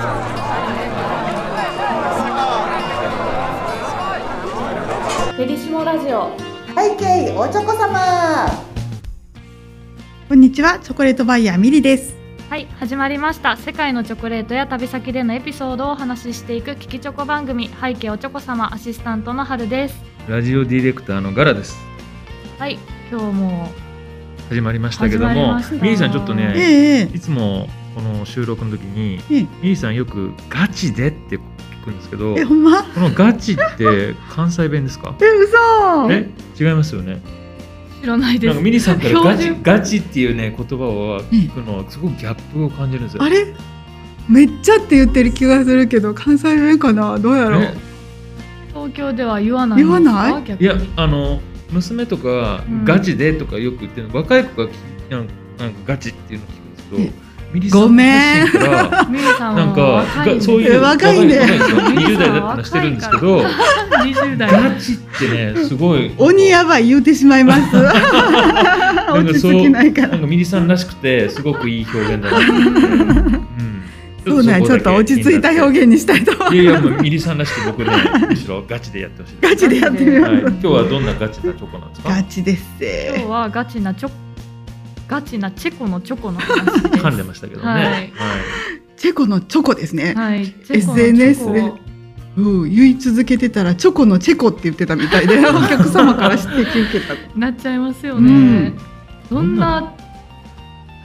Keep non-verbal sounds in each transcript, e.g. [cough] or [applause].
フェリシモラジオ。背景おちょこ様。こんにちは、チョコレートバイヤーミリです。はい始まりました。世界のチョコレートや旅先でのエピソードをお話ししていく聞きチョコ番組。背景おちょこ様アシスタントの春です。ラジオディレクターのガラです。はい今日も。始まりましたけどもミリーさんちょっとえね、え。いつもこの収録の時に、ええミリーさんよくガチでって聞くんですけど、え、ほんま？このガチって関西弁ですか？[laughs] え、嘘。え、違いますよね。知らないです。なんかミリーさんからガチガチっていうね言葉を聞くのすごくギャップを感じるんですよ。あれ？めっちゃって言ってる気がするけど、関西弁かな？どうやろう？ね。東京では言わない言わない？いやあの娘とかうん。ガチでとかよく言ってる若い子がきなんかなんかガチっていうのを聞くんですけどごめん。なんかそういうえ若いね。若です。よ20代だって話してるんですけど20代。ガチってねすごい。鬼やばい言うてしまいます。なんかそう落ち着きないから。なんかミリさんらしくてすごくいい表現だなそうなんやちょっと落ち着いた表現にしたいといやいやもうミリさんらしく僕ねむしろガチでやってほしいガチでやってみよう。はい、今日はどんなガチなチョコなんですか？ガチです。今日ぜ。はガチなチョガチなチェコのチョコの話です。噛んでましたけどね、はい。はい。チェコのチョコですね。はい。チェコのチョコ。SNS でうん、言い続けてたらチョコのチェコって言ってたみたいで、[laughs] お客様から指摘受けた。なっちゃいますようねん。どんな？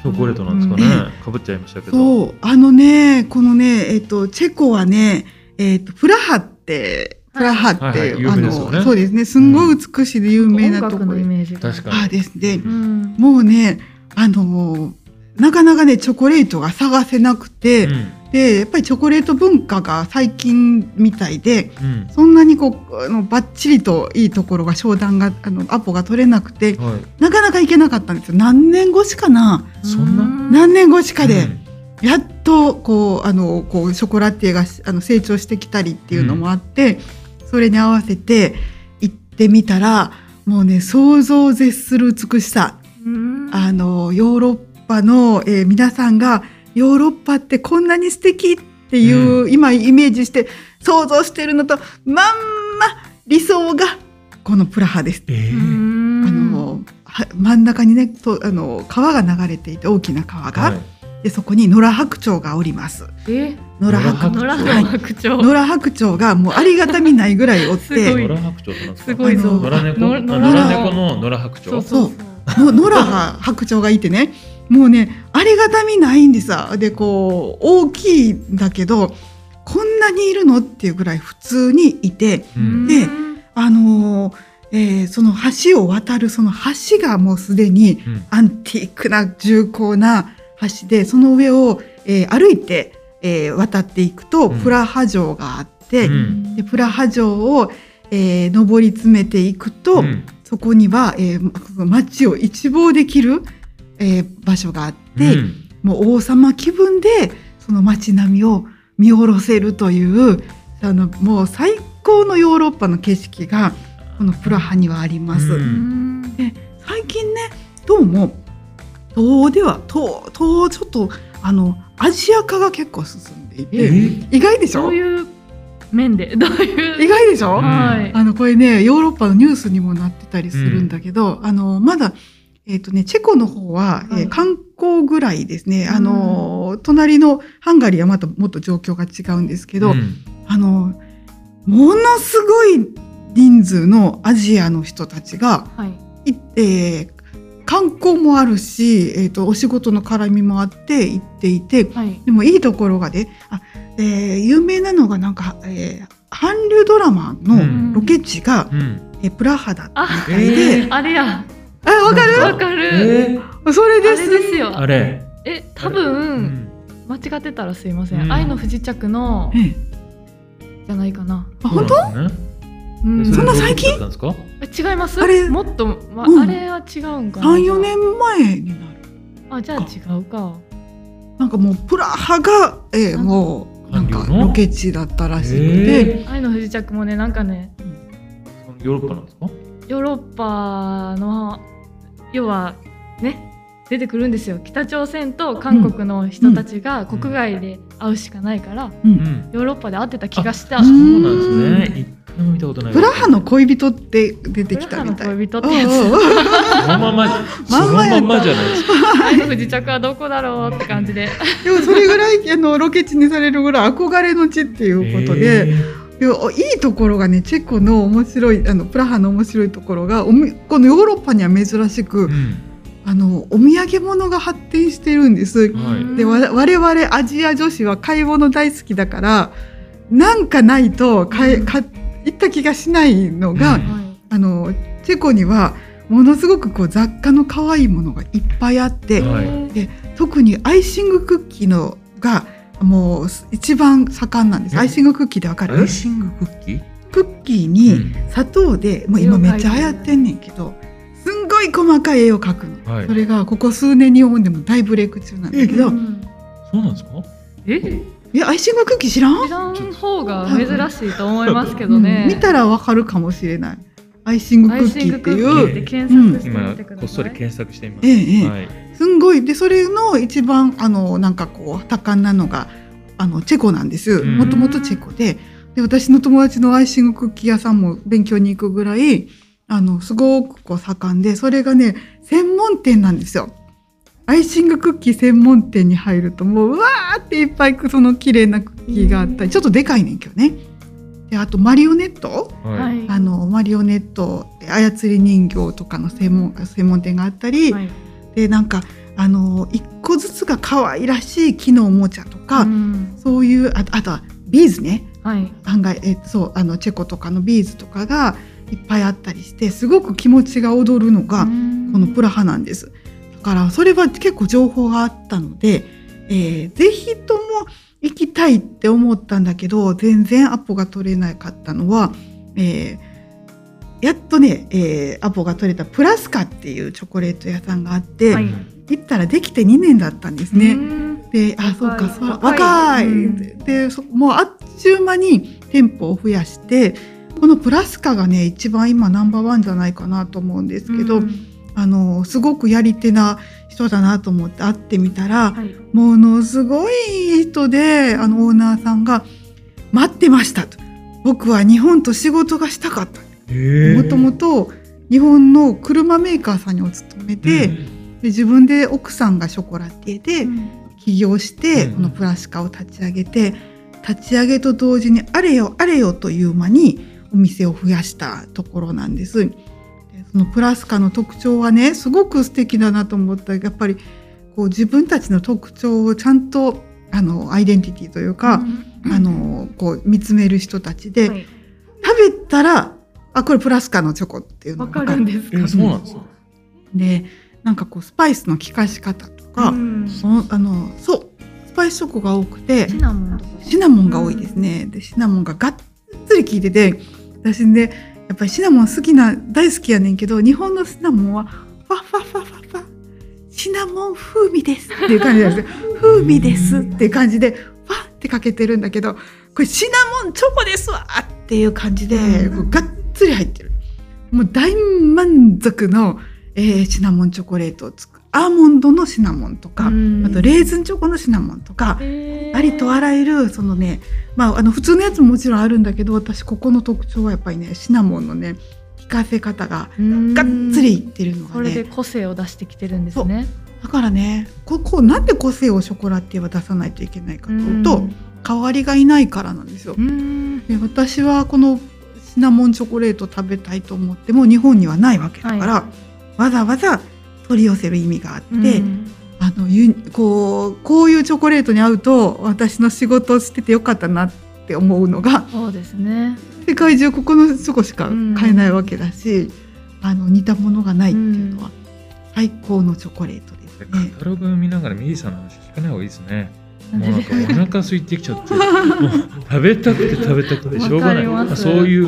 チョコレートなんですかね、かぶっちゃいましたけど。そう、あのね、このね、えっ、と、チェコはね、えっ、と、プラハって、プラハって、はいはい。有あ名ですよね。の、そうですね、すんごい美しいで有名なところ。メージが。確かに。あですね。う、ん。もうね、あの、なかなかね、チョコレートが探せなくて、うん。で、やっぱりチョコレート文化が最近みたいで、うん。そんなにこう、あの、バッチリといいところが、商談が、あの、アポが取れなくて、はい、なかなか行けなかったんですよ。何年越しかな。そんな？う何年越しかで。うん。やっとこうあのこうショコラティエがあの成長してきたりっていうのもあって、それに合わせて行ってみたらもうね想像を絶する美しさ。うんあのヨーロッパの、えー皆さんがヨーロッパってこんなに素敵っていう、今イメージして想像してるのとまんま理想がこのプラハです。えー。うんあのは真ん中にねとあの川が流れていて大きな川が、はい。でそこに野良白鳥がおります。え？野良白野良鳥。はい。白鳥。野良白鳥がもうありがたみないぐらいおって、[laughs] 野良白鳥野良猫のあ野野良良猫の野良白鳥。そうそうの野良が白鳥がいてね、もうねありがたみないんですわ。でこう大きいんだけどこんなにいるのっていうぐらい普通にいて、うん。であのーえーその橋を渡るその橋がもうすでにうん。アンティークな重厚な橋でその上を、えー歩いて、えー渡っていくとうん。プラハ城があって、うん。でプラハ城を、えー上り詰めていくと、うんそこには、えー街を一望できる、えー場所があって、うん。もう王様気分でその街並みを見下ろせるというあのもう最高のヨーロッパの景色がこのプラハにはあります。ううん。ん最近ねどうも東欧では東東欧ちょっとあのアジア化が結構進んでいえ？て意外でしょ？どういう面で。[laughs] どういう？意外でしょ、うんはい。あのこれねヨーロッパのニュースにもなってたりするんだけど、あのまだえっ、とねチェコの方は、はい。えー観光ぐらいですね、うん。あの隣のハンガリーはまたもっと状況が違うんですけど、うん。あのものすごい人数のアジアの人たちがはい。いえー観光もあるし、えー、とお仕事の絡みもあって行っていてはい。でもいいところがねあ、えー有名なのがなんか、えー韓流ドラマうん。のロケ地が、うん。えープラハだった。あみたいで、えーあれや。あわかる？わかる。えー。それあです。れですよ。あれ。え多う分ん。間違ってたらすいませうん。ん愛の不時着のええ。じゃないかな。あ本当？そうなんそんな最近？違います？あれもっと、まうん。あれは違うんかな。34年前になる。あじゃあ違うか。なんかもうプラハが、えーもうなんかロケ地だったらしくて、え愛の不時着もねなんかねヨーロッパなんですか？ヨーロッパの要はね出てくるんですよ。北朝鮮と韓国の人たちが国外で会うしかないからうんうんヨーロッパで会ってた気がした。うんそうなんですね。一回も見たことない。プラハの恋人って出てきたみたい。プラハの恋人ってやつそのまま、そのまんまじゃないですか。愛の不時着はどこだろうって感じで。でもそれぐらいあのロケ地にされるぐらい憧れの地っていうことで、いやいいところがねチェコの面白いあのプラハの面白いところがこのヨーロッパには珍しく、うん。あのお土産物が発展してるんです。はい。でわ我々アジア女子は買い物大好きだからなんかないと買え買行った気がしないのが、うんあのチェコにはものすごくこう雑貨の可愛いものがいっぱいあって、はい。で特にアイシングクッキーのがもう一番盛んなんです。え？アイシングクッキーでわかる？アイシングクッキー？クッキーに砂糖で、もう今めっちゃ流行ってんねんけどすんごい細かい絵を描くの、はい。それがここ数年日本でも大ブレイク中なんだけど、うん。そうなんですか？え？えアイシングクッキー知らん？知らん方が珍しいと思いますけどね。うん。見たらわかるかもしれない。アイシングクッキーってい。う今。こっそり検索してみます。ええええ。はい。すんごい。でそれの一番あのなんかこう多感なのがあのチェコなんです。うん。もともとチェコで。で私の友達のアイシングクッキー屋さんも勉強に行くぐらいあのすごくこう盛んでそれがね専門店なんですよ。アイシングクッキー専門店に入るともううわーっていっぱいその綺麗なクッキーがあったりちょっとでかいねんけどね。であとマリオネットははい。い。あのマリオネット操り人形とかの専門専門店があったり、はいでなんかあの一個ずつが可愛らしい木のおもちゃとか、うんそういうああとはビーズねはい。案外、えそうあのチェコとかのビーズとかがいっぱいあったりしてすごく気持ちが躍るのが、このプラハなんです。だからそれは結構情報があったので、えーぜひとも行きたいって思ったんだけど全然アポが取れなかったのは、えーやっとね、えーアポが取れたプラスカっていうチョコレート屋さんがあって、はい行ったらできて2年だったんですね。うんで、あ、そうか、そう若い若い。うんでもうあっちゅう間に店舗を増やして、このプラスカがね、一番今ナンバーワンじゃないかなと思うんですけど、うんあの、すごくやり手な人だなと思って会ってみたら、はい。ものすごいいい人で、あのオーナーさんが、待ってましたと。僕は日本と仕事がしたかった。えもともと日本の車メーカーさんにお勤めて、で自分で奥さんがショコラティエで、起業して、うんこのプラスカを立ち上げて立ち上げと同時にあれよあれよという間にお店を増やしたところなんです。のプラスカの特徴はねすごく素敵だなと思ったやっぱりこう自分たちの特徴をちゃんとあのアイデンティティというか、あのこう見つめる人たちで、はい食べたらあこれプラスカのチョコっていうのわがかるんですか？えそうなんですか。でなんかこうスパイスの効かし方とか、うんそのあのそうスパイスチョコが多くてシナモンとか。シナモンが多いですね。でシナモンががっつり効いてて私ねやっぱりシナモン好きな大好きやねんけど日本のシナモンはファファファファファシナモン風味ですっていう感じなんですよ。[laughs] 風味ですっていう感じでファってかけてるんだけどこれシナモンチョコですわっていう感じでがっつり入ってる。もう大満足の、えーシナモンチョコレートを作るアーモンドのシナモンとか、うん。あとレーズンチョコのシナモンとか、ありとあらゆるそのね、まあ、あの普通のやつももちろんあるんだけど私ここの特徴はやっぱりねシナモンのね効かせ方がうん。がっつりいってるのがそれでね個性を出してきてるんですね。だからねここなんで個性をショコラティエは出さないといけないかというと代わりがいないからなんですよ。う。ん。で私はこのシナモンチョコレート食べたいと思っても日本にはないわけだから、はわざわざ取り寄せる意味があって、うんあのゆこうこういうチョコレートに合うと私の仕事をしててよかったなって思うのがそうですね。世界中ここのチョコしか買えないわけだし、あの似たものがないっていうのは最高のチョコレートですカね。タログ見ながらミリさんの話聞かない方がいいですね。なんもうなんでかお腹空いてきちゃって、もう食べたくて食べたくてしょうがない。そういう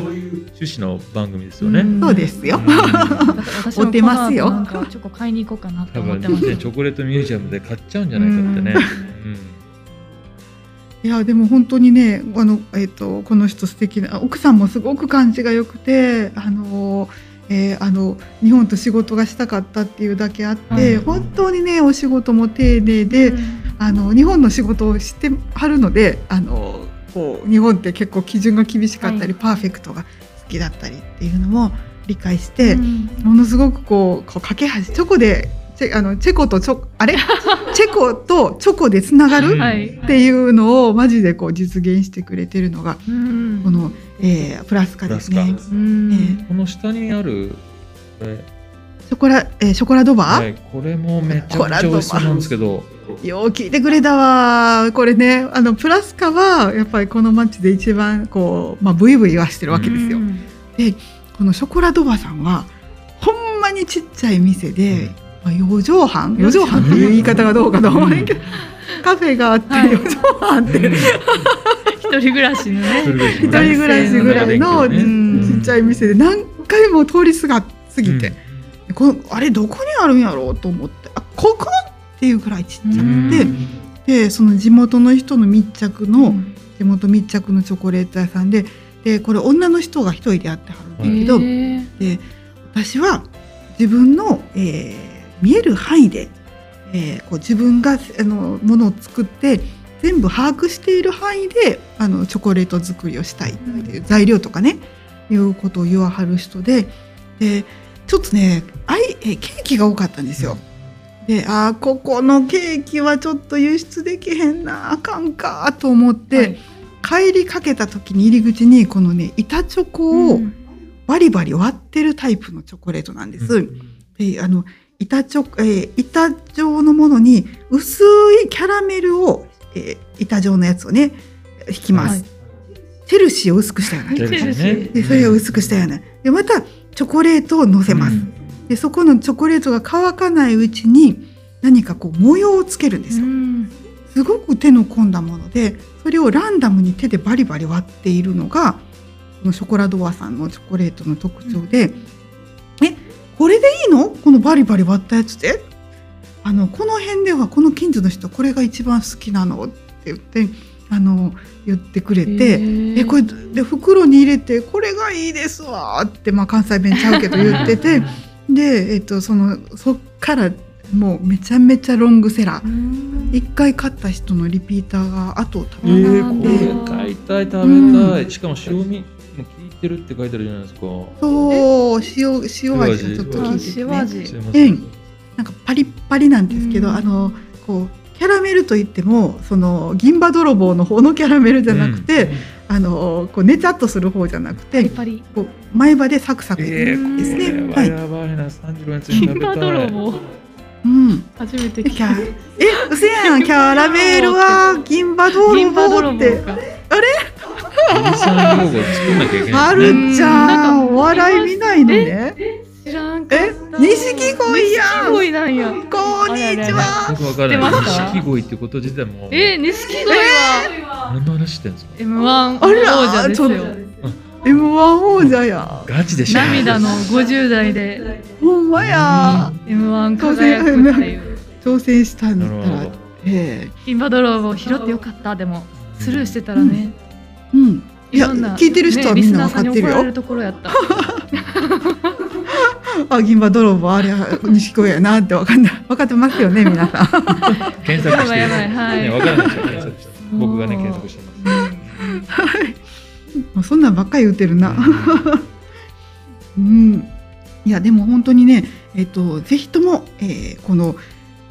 趣旨の番組ですよね。んそうですよ。お手ますよなんかチョコ買いに行こうかなと多分思ってます。ね、チョコレートミュージアムで買っちゃうんじゃないかってね。いやでも本当にねあの、えっとこの人素敵な奥さんもすごく感じが良くてあの、えーあの日本と仕事がしたかったっていうだけあって、うん本当にねお仕事も丁寧で、あの日本の仕事をしてはるのであのこう日本って結構基準が厳しかったり、はい。パーフェクトが好きだったりっていうのも理解して、うん。ものすごくこうこう架け橋チョコでチェあのチェコとチョあれ？チェコとチョコ [laughs] でつながるっていうのをマジでこう実現してくれてるのがうん。この、えープラスカですね。えこの下にあるこれ、ショコラ、えーショコラドバー、はい、これもめちゃくちゃ美味しそうなんですけど、よう聞いてくれたわ。これねあのプラスカはやっぱりこの街で一番こう、まあ、ブイブイ言わしてるわけですよ。うん。このショコラドバさんはほんまにちっちゃい店で、まあ、4畳半？4畳半。っていう言い方がどうかと思うねんけど、カフェがあってはい。4畳半って、一人暮らしのね。一人暮らしぐらいの、学生のうんちっちゃい店で何回も通りすが過ぎて、このあれどこにあるんやろうと思って。あここっていうぐらいちっちゃくて、でその地元の人の密着の、地元密着のチョコレート屋さんででこれ女の人が一人でやってはるんだけど、で私は自分の、えー見える範囲で、えーこう自分があのものを作って全部把握している範囲であのチョコレート作りをしたいっていう材料とかねいうことを言わはる人ででちょっとねあいえーケーキが多かったんですよ。であーここのケーキはちょっと輸出できへんなあかんかと思って、帰りかけた時に入り口にこのね板チョコを、うんバリバリ割ってるタイプのチョコレートなんです。であの板チョコ、えー板状のものに薄いキャラメルを、えー板状のやつをね引きます。はいチェルシーを薄くしたような。チェルシーでそれを薄くしたような。でまたチョコレートを乗せます。でそこのチョコレートが乾かないうちに何かこう模様をつけるんですよ。うんすごく手の込んだものでそれをランダムに手でバリバリ割っているのがこのショコラドアさんのチョコレートの特徴で「えこれでいいの？このバリバリ割ったやつで?」あのこの辺ではこの近所の人これが一番好きなのって言ってあの言ってくれて。えこれで袋に入れてこれがいいですわって、まあ、関西弁ちゃうけど言ってて [laughs] で、えっと、そのそっからもうめちゃめちゃロングセラー。うん。一回買った人のリピーターが後を食えべなー、くて、これ買いたい食べたい、しかも塩味も効いてるって書いてあるじゃないですか。そう塩塩味がちょっと効いてて、ね、塩味。うん。なんかパリッパリなんですけど、うん。あのこうキャラメルといってもその銀歯泥棒の方のキャラメルじゃなくて、あのこうねちゃっとする方じゃなくてパリパリ。こう前歯でサクサク、えー、ですね。これはやばいな、30のやつに金食べたい。うん、初めて聞いた。えうせやん。[laughs] キャラメルは銀歯泥棒棒って。かおじさん用語作んなきゃいけはない。るちう。ん。なゃんお笑い見ないのね。知らんかった。え錦鯉やん。錦鯉なんや。こんにちは。よくわか？錦鯉ってこと自体も。え錦鯉は。何の話してんですか？M1 あら王者ですよ。ちょっ M1 王者や。ガチでしょ。涙の50代で。ほんまや。M1 輝くっていう。挑戦したんだったら。なるほど。え金歯泥棒拾ってよかった。でもスルーしてたらね、えうん。いや聞いてる人はねみんなわかってるよ。リスナーさんに怒られるところやった。[laughs] あ銀歯泥棒あれは錦鯉やなってわかんない。分かってますよね皆さん。検索して。やばいやばいはい。ね、わからないですよ検索して。僕がね検索してますもうそんなんばっかり言ってるな。うん。[laughs] いやでも本当にねえっ、とぜひとも、えーこの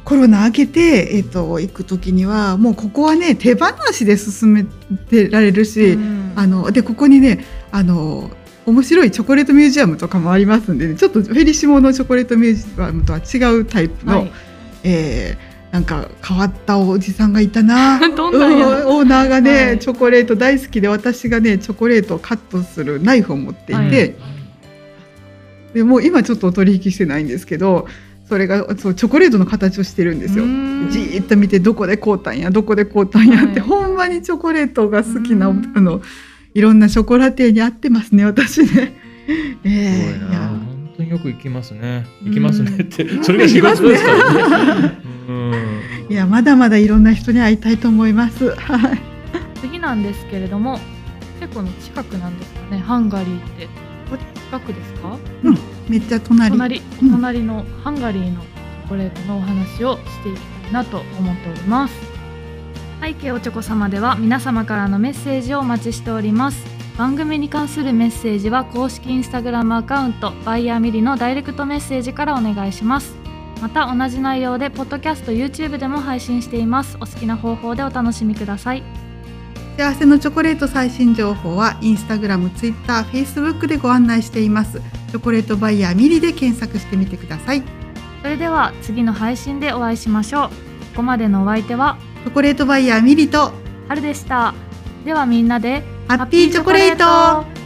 コロナ明けて、えっと行く時にはもうここはね手放しで進めてられるし、うん。あのでここにねあの面白いチョコレートミュージアムとかもありますんで、ね、ちょっとフェリシモのチョコレートミュージアムとは違うタイプの、はい。えーなんか変わったおじさんがいたな。[laughs] どんなオーナーがね、はい。チョコレート大好きで私がねチョコレートをカットするナイフを持っていて、はい。でもう今ちょっとお取引してないんですけどそれがそうチョコレートの形をしてるんですよ。うん。じーっと見てどこで買うたんやどこで買うたんやって、はい。ほんまにチョコレートが好きな、うん。あのいろんなショコラティエに合ってますね私ね。えすごいな。本当によく行きますね。うん。行きますねって。[laughs] それが仕事ですからね。うんいやまだまだいろんな人に会いたいと思います。はい。次なんですけれどもチェコの近くなんですかねハンガリーって。近くですか？めっちゃ隣。隣うん。隣のハンガリーのチョコレートのお話をしていきたいなと思っております。背景おちょこ様では皆様からのメッセージをお待ちしております。番組に関するメッセージは公式インスタグラムアカウントバイヤーミリのダイレクトメッセージからお願いしますまた同じ内容でポッドキャスト YouTube でも配信しています。お好きな方法でお楽しみください。幸せのチョコレート最新情報はインスタグラム、ツイッター、フェイスブックでご案内しています。チョコレートバイヤーミリで検索してみてください。チそれでは次の配信でお会いしましょう。ここまでのお相手はョコレートバイヤーミリと春でした。ではみんなでハッピーチョコレート